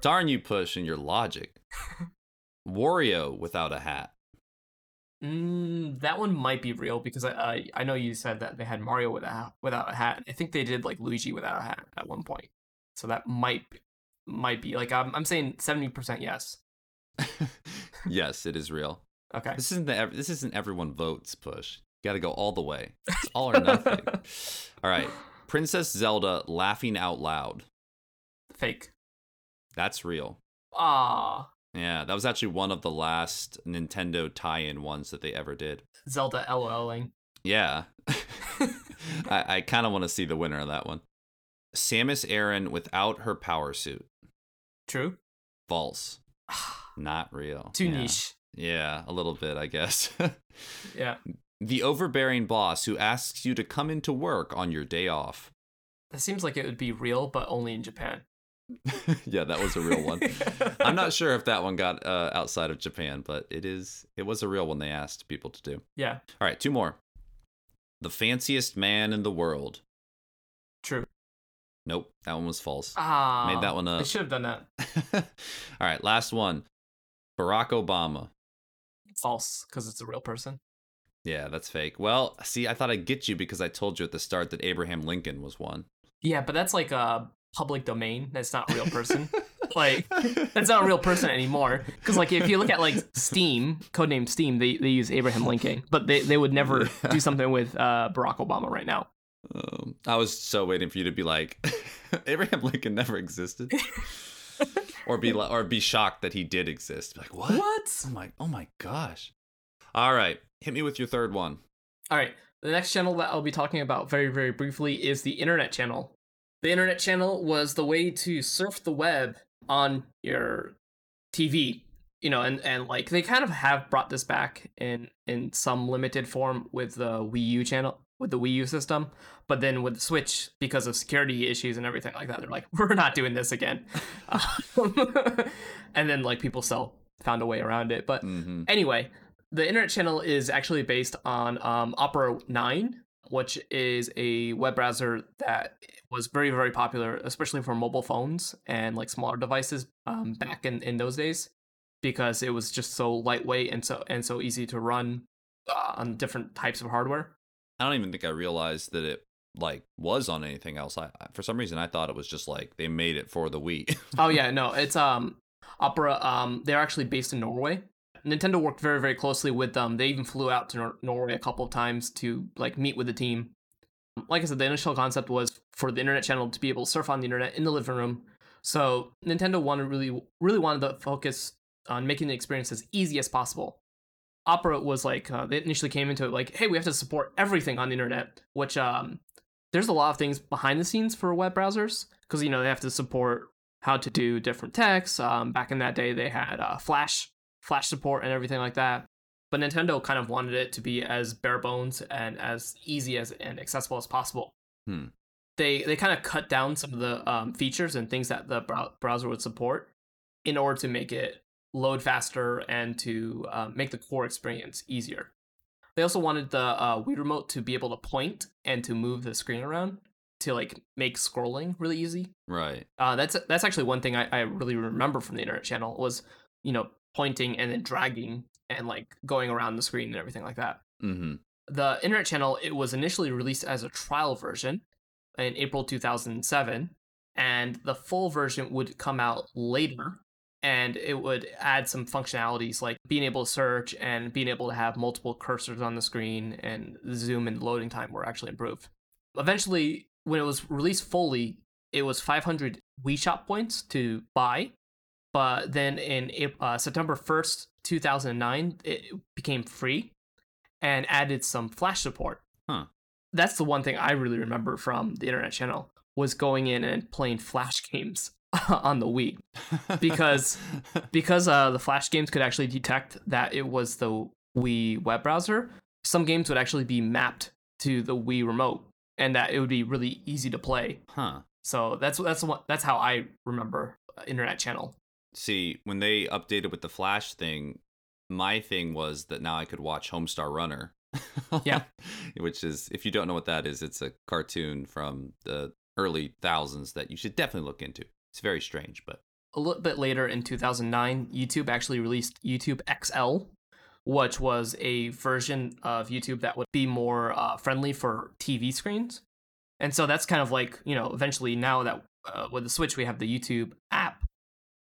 [SPEAKER 1] Darn you, push and your logic. Wario without a hat.
[SPEAKER 2] mm, that one might be real because I, I I know you said that they had Mario without without a hat. I think they did like Luigi without a hat at one point, so that might might be like I'm I'm saying seventy percent yes.
[SPEAKER 1] yes, it is real.
[SPEAKER 2] Okay.
[SPEAKER 1] This isn't the this isn't everyone votes push. You got to go all the way. It's all or nothing. all right. Princess Zelda laughing out loud.
[SPEAKER 2] Fake.
[SPEAKER 1] That's real.
[SPEAKER 2] Ah,
[SPEAKER 1] Yeah, that was actually one of the last Nintendo tie-in ones that they ever did.
[SPEAKER 2] Zelda LOLing.
[SPEAKER 1] Yeah. I, I kind of want to see the winner of that one. Samus Aran without her power suit.
[SPEAKER 2] True.
[SPEAKER 1] False. Not real.
[SPEAKER 2] Too
[SPEAKER 1] yeah.
[SPEAKER 2] niche.
[SPEAKER 1] Yeah, a little bit, I guess.
[SPEAKER 2] Yeah.
[SPEAKER 1] the overbearing boss who asks you to come into work on your day off.
[SPEAKER 2] That seems like it would be real, but only in Japan.
[SPEAKER 1] yeah, that was a real one. I'm not sure if that one got uh, outside of Japan, but it is. It was a real one they asked people to do.
[SPEAKER 2] Yeah.
[SPEAKER 1] All right, two more. The fanciest man in the world.
[SPEAKER 2] True.
[SPEAKER 1] Nope, that one was false.
[SPEAKER 2] Ah.
[SPEAKER 1] Made that one
[SPEAKER 2] They
[SPEAKER 1] up.
[SPEAKER 2] should have done that.
[SPEAKER 1] All right, last one. Barack Obama.
[SPEAKER 2] False, because it's a real person.
[SPEAKER 1] Yeah, that's fake. Well, see, I thought I'd get you because I told you at the start that Abraham Lincoln was one.
[SPEAKER 2] Yeah, but that's like a public domain. That's not a real person. like that's not a real person anymore. Because like if you look at like Steam, codename Steam, they, they use Abraham Lincoln, but they, they would never
[SPEAKER 1] Yeah.
[SPEAKER 2] do something with uh, Barack Obama right now.
[SPEAKER 1] Um, I was so waiting for you to be like, Abraham Lincoln never existed, or be li- or be shocked that he did exist. Like what?
[SPEAKER 2] What?
[SPEAKER 1] Oh my! Oh my gosh! All right, hit me with your third one.
[SPEAKER 2] All right. The next channel that I'll be talking about very, very briefly is the Internet channel. The Internet channel was the way to surf the web on your TV. You know, and, and like they kind of have brought this back in in some limited form with the Wii U channel with the Wii U system, but then with the Switch because of security issues and everything like that, they're like, we're not doing this again. Um, and then like people still found a way around it, but
[SPEAKER 1] Mm-hmm.
[SPEAKER 2] Anyway, the internet channel is actually based on um, Opera 9, which is a web browser that was very, very popular, especially for mobile phones and like smaller devices um, back in, in those days, because it was just so lightweight and so and so easy to run uh, on different types of hardware.
[SPEAKER 1] I don't even think I realized that it like was on anything else. I for some reason I thought it was just like they made it for the Wii.
[SPEAKER 2] oh yeah, no, it's um Opera. Um, they're actually based in Norway. Nintendo worked very very closely with them. They even flew out to Nor- Norway a couple of times to like meet with the team. Like I said, the initial concept was for the internet channel to be able to surf on the internet in the living room. So Nintendo wanted really really wanted to focus on making the experience as easy as possible. Opera was like uh, they initially came into it like, hey, we have to support everything on the internet, which um, there's a lot of things behind the scenes for web browsers because you know they have to support how to do different texts. Um, back in that day, they had uh, Flash, Flash support, and everything like that. But Nintendo kind of wanted it to be as bare bones and as easy as and accessible as possible.
[SPEAKER 1] Hmm.
[SPEAKER 2] They they kind of cut down some of the um, features and things that the brow- browser would support in order to make it load faster and to uh, make the core experience easier. They also wanted the uh, Wii remote to be able to point and to move the screen around to like make scrolling really easy.
[SPEAKER 1] right.
[SPEAKER 2] Uh, that's that's actually one thing I, I really remember from the internet channel was you know pointing and then dragging and like going around the screen and everything like that.
[SPEAKER 1] Mm-hmm.
[SPEAKER 2] The internet channel it was initially released as a trial version in April 2007, and the full version would come out later, and it would add some functionalities like being able to search and being able to have multiple cursors on the screen, and zoom and loading time were actually improved. Eventually, when it was released fully, it was 500 Wii Shop points to buy, but then in uh, September 1st, 2009, it became free and added some Flash support.
[SPEAKER 1] Huh.
[SPEAKER 2] That's the one thing I really remember from the internet channel was going in and playing Flash games on the Wii because because uh, the Flash games could actually detect that it was the Wii web browser. Some games would actually be mapped to the Wii remote, and that it would be really easy to play.
[SPEAKER 1] huh.
[SPEAKER 2] So that's that's what that's how I remember uh, internet channel.
[SPEAKER 1] See, when they updated with the Flash thing, my thing was that now I could watch Homestar Runner.
[SPEAKER 2] Yeah.
[SPEAKER 1] Which is, if you don't know what that is, it's a cartoon from the early thousands that you should definitely look into. It's very strange, but
[SPEAKER 2] A little bit later in 2009, YouTube actually released YouTube XL, which was a version of YouTube that would be more uh, friendly for TV screens. And so that's kind of like, you know, eventually now that uh, with the Switch we have the YouTube app,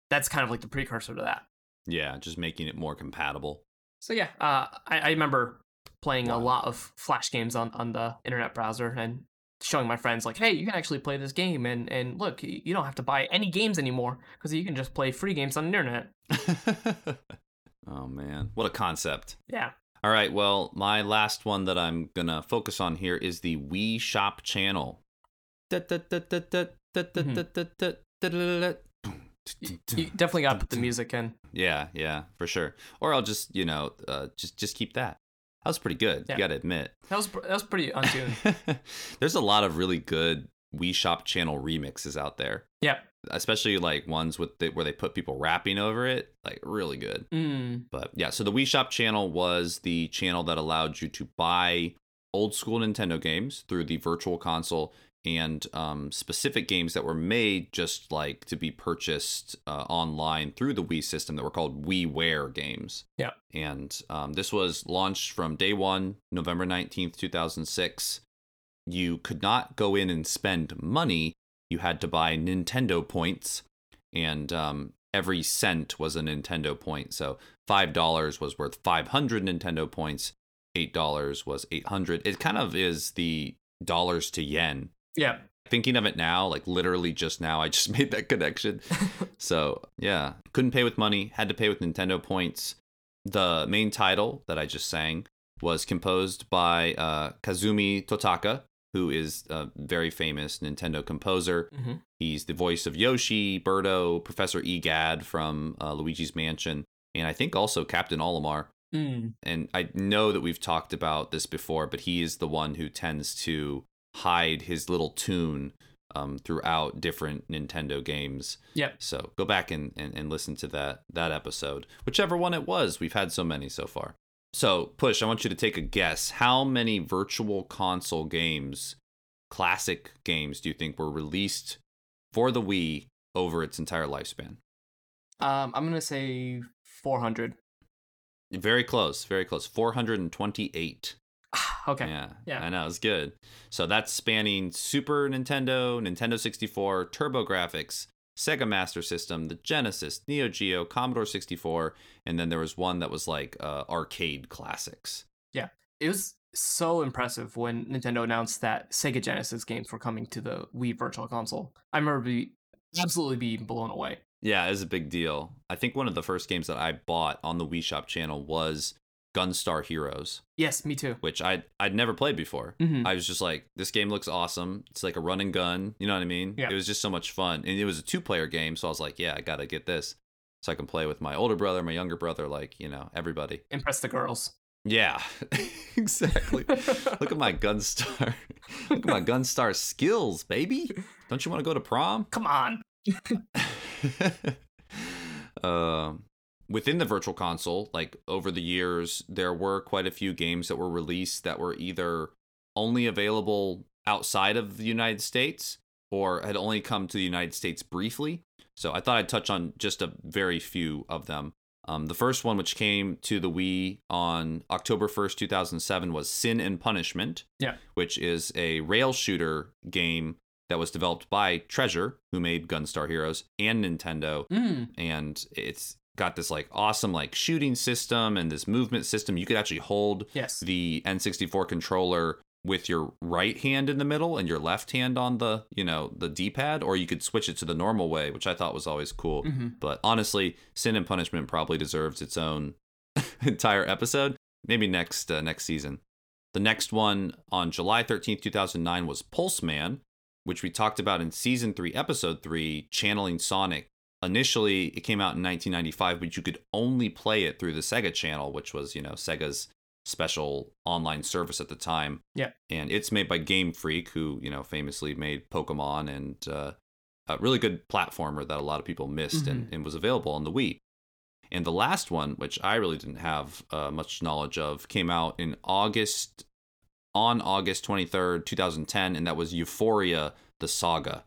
[SPEAKER 2] that's kind of like the precursor to that.
[SPEAKER 1] yeah, just making it more compatible.
[SPEAKER 2] So yeah, uh, I, I remember playing a lot of Flash games on, on the internet browser and showing my friends like, hey, you can actually play this game and and look, you don't have to buy any games anymore because you can just play free games on the internet.
[SPEAKER 1] oh man, what a concept.
[SPEAKER 2] Yeah.
[SPEAKER 1] All right, well, my last one that I'm going to focus on here is the Wii Shop channel.
[SPEAKER 2] You, you definitely got to put the music in.
[SPEAKER 1] Yeah, yeah, for sure. Or I'll just, you know, uh, just just keep that. That was pretty good.
[SPEAKER 2] Yeah.
[SPEAKER 1] You got to admit.
[SPEAKER 2] That was that was pretty untuned.
[SPEAKER 1] There's a lot of really good Wii Shop channel remixes out there,
[SPEAKER 2] yeah.
[SPEAKER 1] especially like ones with the, where they put people rapping over it, like really good.
[SPEAKER 2] Mm.
[SPEAKER 1] But yeah, so the Wii Shop channel was the channel that allowed you to buy old school Nintendo games through the Virtual Console and um, specific games that were made just like to be purchased uh, online through the Wii system that were called WiiWare games.
[SPEAKER 2] Yeah.
[SPEAKER 1] And um, this was launched from day one, November 19th, 2006. You could not go in and spend money. You had to buy Nintendo points. and um, every cent was a Nintendo point. So five dollars was worth five hundred Nintendo points. Eight dollars was eight hundred. It kind of is the dollars to yen.
[SPEAKER 2] Yeah.
[SPEAKER 1] Thinking of it now, like literally just now, I just made that connection. so yeah, couldn't pay with money, had to pay with Nintendo points. The main title that I just sang was composed by uh, Kazumi Totaka, who is a very famous Nintendo composer.
[SPEAKER 2] hmm
[SPEAKER 1] He's the voice of Yoshi, Birdo, Professor Egad from uh, Luigi's Mansion, and I think also Captain Olimar.
[SPEAKER 2] Mm.
[SPEAKER 1] And I know that we've talked about this before, but he is the one who tends to hide his little tune um, throughout different Nintendo games.
[SPEAKER 2] Yep.
[SPEAKER 1] So go back and, and, and listen to that that episode, whichever one it was. We've had so many so far. So push, I want you to take a guess. How many virtual console games, classic games, do you think were released for the Wii over its entire lifespan?
[SPEAKER 2] Um, I'm gonna say 400.
[SPEAKER 1] Very close, very close. 428.
[SPEAKER 2] okay.
[SPEAKER 1] Yeah,
[SPEAKER 2] Yeah.
[SPEAKER 1] I know it's good. So that's spanning Super Nintendo, Nintendo 64, TurboGrafx, Sega Master System, the Genesis, Neo Geo, Commodore 64, and then there was one that was like uh, arcade classics. Yeah.
[SPEAKER 2] It was so impressive when Nintendo announced that Sega Genesis games were coming to the Wii Virtual Console. I remember be absolutely being blown away.
[SPEAKER 1] Yeah, it was a big deal. I think one of the first games that I bought on the Wii Shop channel was Gunstar Heroes,
[SPEAKER 2] Yes, me too.
[SPEAKER 1] which I I'd never played before.
[SPEAKER 2] Mhm.
[SPEAKER 1] I was just like, this game looks awesome. It's like a run and gun. You know what I mean?
[SPEAKER 2] Yeah.
[SPEAKER 1] It was just so much fun. And it was a two player game. So I was like, yeah, I got to get this. So I can play with my older brother, my younger brother, like, you know, everybody.
[SPEAKER 2] Impress the girls.
[SPEAKER 1] Yeah, exactly. Look at my Gunstar. Look at my Gunstar skills, baby. Don't you want to go to prom?
[SPEAKER 2] Come on.
[SPEAKER 1] um, within the virtual console, like over the years, there were quite a few games that were released that were either only available outside of the United States or had only come to the United States briefly. So I thought I'd touch on just a very few of them. Um, the first one, which came to the Wii on October 1st, 2007, was Sin and Punishment,
[SPEAKER 2] Yeah.
[SPEAKER 1] which is a rail shooter game that was developed by Treasure, who made Gunstar Heroes, and Nintendo
[SPEAKER 2] Mm.
[SPEAKER 1] and it's got this like awesome like shooting system and this movement system. You could actually hold
[SPEAKER 2] Yes.
[SPEAKER 1] the n64 controller with your right hand in the middle and your left hand on the you know the d-pad or you could switch it to the normal way which i thought was always cool.
[SPEAKER 2] Hmm
[SPEAKER 1] but honestly sin and punishment probably deserves its own entire episode. Maybe next uh, next season. The next one on july 13th 2009 was Pulseman which we talked about in season 3 episode 3 channeling sonic initially it came out in 1995 but you could only play it through the sega channel which was you know sega's special online service at the time
[SPEAKER 2] Yeah.
[SPEAKER 1] and it's made by game freak who you know famously made pokemon and uh, a really good platformer that a lot of people missed and, and was available on the Wii. And the last one, which I really didn't have uh, much knowledge of, came out in August, on August 23rd, 2010, and that was Ufouria the Saga,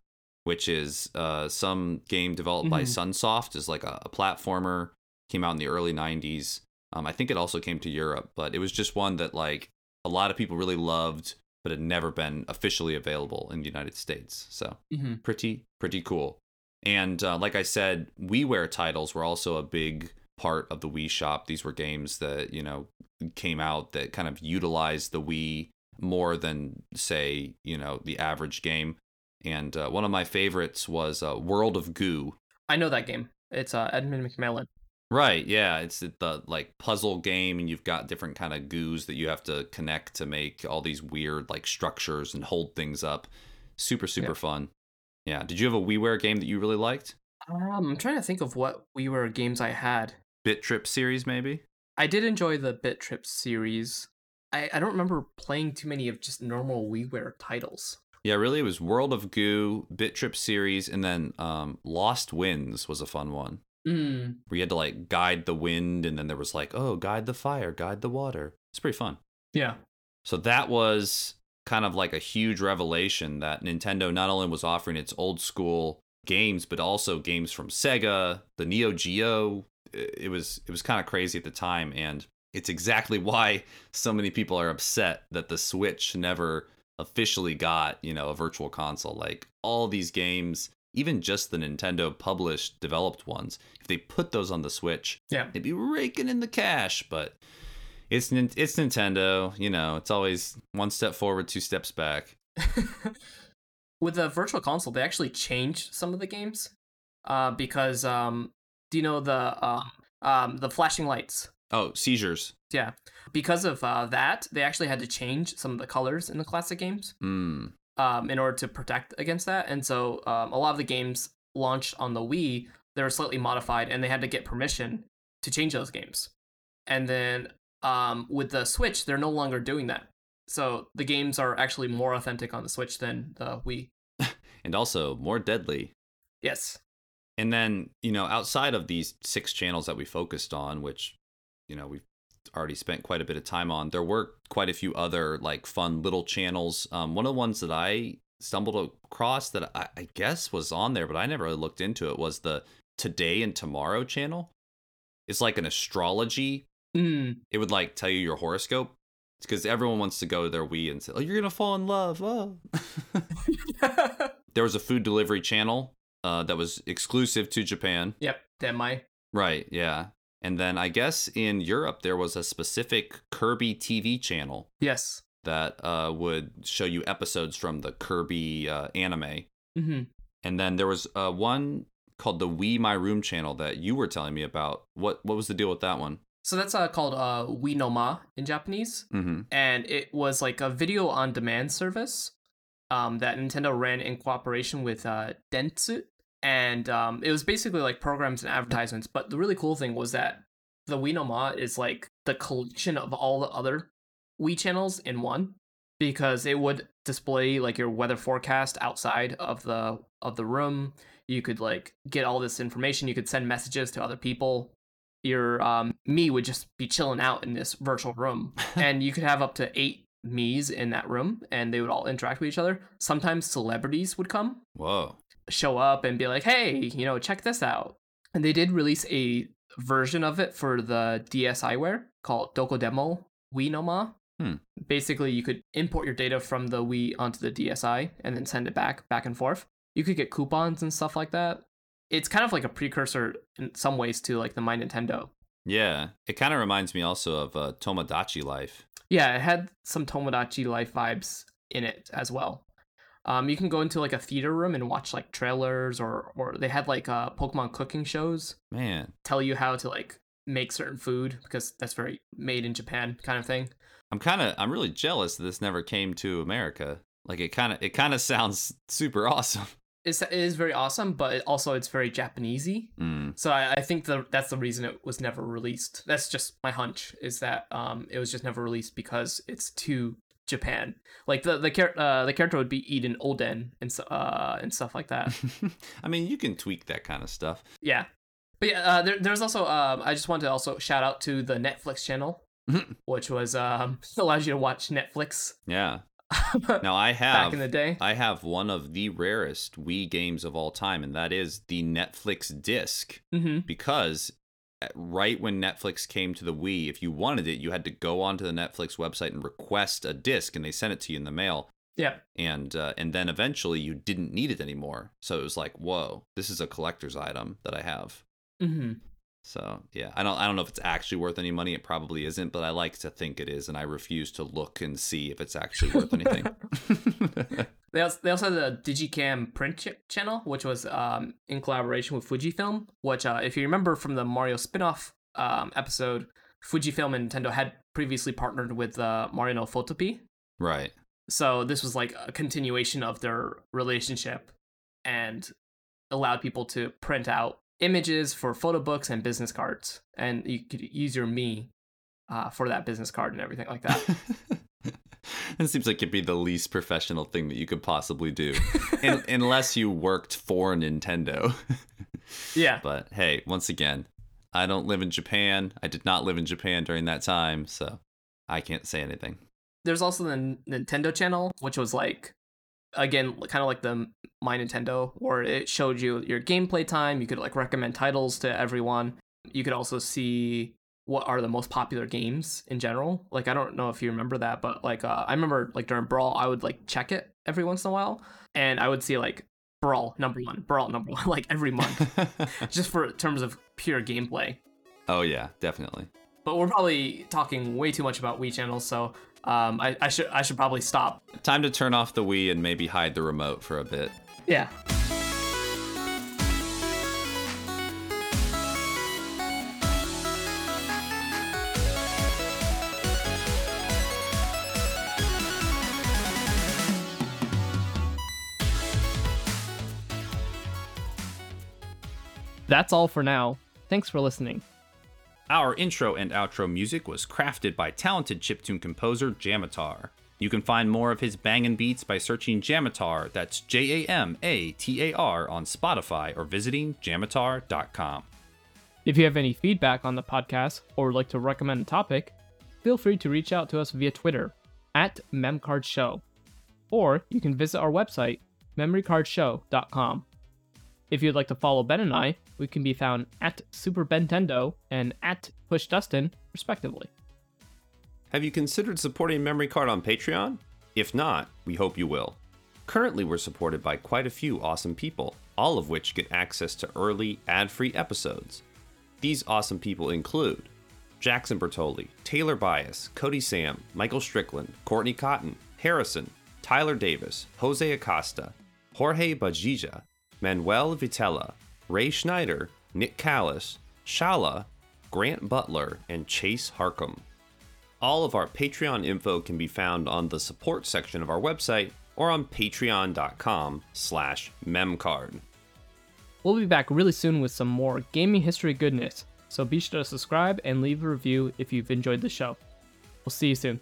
[SPEAKER 1] which is uh, some game developed by
[SPEAKER 2] Mhm.
[SPEAKER 1] Sunsoft, is like a, a platformer, came out in the early 90s. Um, I think it also came to Europe, but it was just one that like a lot of people really loved, but had never been officially available in the United States. So
[SPEAKER 2] hmm
[SPEAKER 1] pretty pretty cool and uh, like i said WiiWare titles were also a big part of the wii shop these were games that you know came out that kind of utilized the wii more than say you know the average game and uh, one of my favorites was uh, world of goo
[SPEAKER 2] I know that game. It's uh, Edmund McMillen.
[SPEAKER 1] right yeah it's the like puzzle game and you've got different kind of goos that you have to connect to make all these weird like structures and hold things up super super
[SPEAKER 2] Yeah.
[SPEAKER 1] fun yeah did you have a WiiWare game that you really liked
[SPEAKER 2] Um, I'm trying to think of what WiiWare games I had.
[SPEAKER 1] Bit Trip series, maybe.
[SPEAKER 2] I did enjoy the Bit Trip series. I, I don't remember playing too many of just normal WiiWare titles.
[SPEAKER 1] Yeah, really, it was World of Goo, Bit Trip series, and then um, Lost Winds was a fun one
[SPEAKER 2] Mm.
[SPEAKER 1] where you had to like guide the wind, and then there was like, oh, guide the fire, guide the water. It's pretty fun.
[SPEAKER 2] Yeah.
[SPEAKER 1] So that was kind of like a huge revelation that Nintendo not only was offering its old school games, but also games from Sega, the Neo Geo. It was it was kind of crazy at the time, and it's exactly why so many people are upset that the Switch never officially got you know a virtual console. Like all these games even just the Nintendo published developed ones, if they put those on the Switch,
[SPEAKER 2] Yeah.
[SPEAKER 1] they'd be raking in the cash. But it's it's Nintendo, you know. It's always one step forward, two steps back.
[SPEAKER 2] With the virtual console, they actually changed some of the games. Uh, because um, do you know the um, um the flashing lights?
[SPEAKER 1] Oh, seizures.
[SPEAKER 2] Yeah. Because of uh, that, they actually had to change some of the colors in the classic games
[SPEAKER 1] Mm.
[SPEAKER 2] um, in order to protect against that. And so um, a lot of the games launched on the Wii, they were slightly modified and they had to get permission to change those games. And then um, with the Switch, they're no longer doing that. So the games are actually more authentic on the Switch than the Wii.
[SPEAKER 1] And also more deadly.
[SPEAKER 2] Yes.
[SPEAKER 1] And then, you know, outside of these six channels that we focused on, which, you know, we've already spent quite a bit of time on, there were quite a few other like fun little channels. Um, one of the ones that I stumbled across that I, I guess was on there, but I never really looked into it was the Today and Tomorrow channel. It's like an astrology.
[SPEAKER 2] Mm.
[SPEAKER 1] It would like tell you your horoscope because everyone wants to go to their Wii and say, "Oh, you're gonna fall in love." Oh. there was a food delivery channel uh, that was exclusive to Japan.
[SPEAKER 2] yep. Demae.
[SPEAKER 1] Right, yeah. And then I guess in Europe there was a specific Kirby TV channel
[SPEAKER 2] Yes.
[SPEAKER 1] that uh, would show you episodes from the Kirby uh, anime.
[SPEAKER 2] hmm
[SPEAKER 1] And then there was uh, one called the Wii My Room channel that you were telling me about. What what was the deal with that one?
[SPEAKER 2] So that's uh, called uh, Wii no Ma in Japanese.
[SPEAKER 1] Mm-hmm.
[SPEAKER 2] and it was like a video on demand service um, that Nintendo ran in cooperation with uh, Dentsu. And um, it was basically like programs and advertisements. But the really cool thing was that the no is like the collection of all the other Wii channels in one because it would display like your weather forecast outside of the of the room. You could like get all this information. You could send messages to other people. Your um, Mii would just be chilling out in this virtual room, and you could have up to eight Mii's in that room, and they would all interact with each other. Sometimes celebrities would come,
[SPEAKER 1] Whoa.
[SPEAKER 2] Show up, and be like, "Hey, you know, check this out." And they did release a version of it for the DSiWare called Dokodemo Wii no Ma.
[SPEAKER 1] Hmm.
[SPEAKER 2] Basically, you could import your data from the Wii onto the DSi and then send it back, back and forth. You could get coupons and stuff like that. It's kind of like a precursor in some ways to like the My Nintendo.
[SPEAKER 1] Yeah. It kind of reminds me also of uh, Tomodachi Life.
[SPEAKER 2] Yeah, it had some Tomodachi Life vibes in it as well. Um, you can go into like a theater room and watch like trailers, or or they had like uh, Pokemon cooking shows,
[SPEAKER 1] Man,
[SPEAKER 2] tell you how to like make certain food because that's very made in Japan kind of thing.
[SPEAKER 1] I'm kind of I'm really jealous that this never came to America. Like it kind of it kind of sounds super awesome.
[SPEAKER 2] It's, it is very awesome, but it also it's very Japanesey.
[SPEAKER 1] Mm.
[SPEAKER 2] So I, I think the, that's the reason it was never released. That's just my hunch is that um it was just never released because it's too Japan. Like the the char- uh, the character would be eating oden and so- uh and stuff like that.
[SPEAKER 1] I mean, you can tweak that kind of stuff.
[SPEAKER 2] yeah, but yeah, uh, there, there's also um I just wanted to also shout out to the Netflix channel, which was um allows you to watch Netflix
[SPEAKER 1] Yeah. Now I have
[SPEAKER 2] back in the day.
[SPEAKER 1] I have one of the rarest Wii games of all time, and that is the Netflix disc.
[SPEAKER 2] hmm
[SPEAKER 1] Because right when Netflix came to the Wii, if you wanted it, you had to go onto the Netflix website and request a disc, and they sent it to you in the mail.
[SPEAKER 2] Yeah.
[SPEAKER 1] And uh, and then eventually you didn't need it anymore. So it was like, whoa, this is a collector's item that I have.
[SPEAKER 2] hmm
[SPEAKER 1] So yeah, I don't I don't know if it's actually worth any money. It probably isn't, but I like to think it is, and I refuse to look and see if it's actually worth anything.
[SPEAKER 2] They also, they also had the Digicam print ch- channel, which was um, in collaboration with Fujifilm. Which, uh, if you remember from the Mario spin-off um, episode, Fujifilm and Nintendo had previously partnered with uh, Mario no Photopi.
[SPEAKER 1] right.
[SPEAKER 2] So this was like a continuation of their relationship, and allowed people to print out images for photo books and business cards, and you could use your Mii uh, for that business card and everything like that.
[SPEAKER 1] it seems like it'd be the least professional thing that you could possibly do, Un- unless you worked for Nintendo.
[SPEAKER 2] yeah.
[SPEAKER 1] but hey, once again, I don't live in Japan. I did not live in Japan during that time, so I can't say anything.
[SPEAKER 2] there's also the Nintendo channel, which was like, again, kind of like the My Nintendo, where it showed you your gameplay time. You could like recommend titles to everyone. You could also see what are the most popular games in general. Like I don't know if you remember that, but like uh, I remember like during Brawl, I would like check it every once in a while, and I would see like
[SPEAKER 4] Brawl number one, Brawl number one, like every month, just for terms of pure gameplay.
[SPEAKER 5] oh yeah, definitely.
[SPEAKER 4] But we're probably talking way too much about Wii channels, so um, I, I should I should probably stop.
[SPEAKER 5] Time to turn off the Wii and maybe hide the remote for a bit.
[SPEAKER 4] Yeah.
[SPEAKER 2] That's all for now. Thanks for listening.
[SPEAKER 5] Our intro and outro music was crafted by talented chiptune composer Jamatar. You can find more of his bangin' beats by searching Jamatar, that's J A M A T A R, on Spotify or visiting jamatar.com.
[SPEAKER 2] If you have any feedback on the podcast or would like to recommend a topic, feel free to reach out to us via Twitter at MemCardShow. Or you can visit our website, memorycardshow.com. If you'd like to follow Ben and I, we can be found at Super Bentendo and at PushDustin, respectively.
[SPEAKER 1] Have you considered supporting Memory Card on Patreon? If not, we hope you will. Currently, we're supported by quite a few awesome people, all of which get access to early, ad free episodes. These awesome people include Jackson Bertoli, Taylor Bias, Cody Sam, Michael Strickland, Courtney Cotton, Harrison, Tyler Davis, Jose Acosta, Jorge Bajija, Manuel Vitella, Ray Schneider, Nick Callis, Shala, Grant Butler, and Chase Harcum. All of our Patreon info can be found on the support section of our website or on patreon.com slash memcard.
[SPEAKER 2] We'll be back really soon with some more gaming history goodness, so be sure to subscribe and leave a review if you've enjoyed the show. We'll see you soon.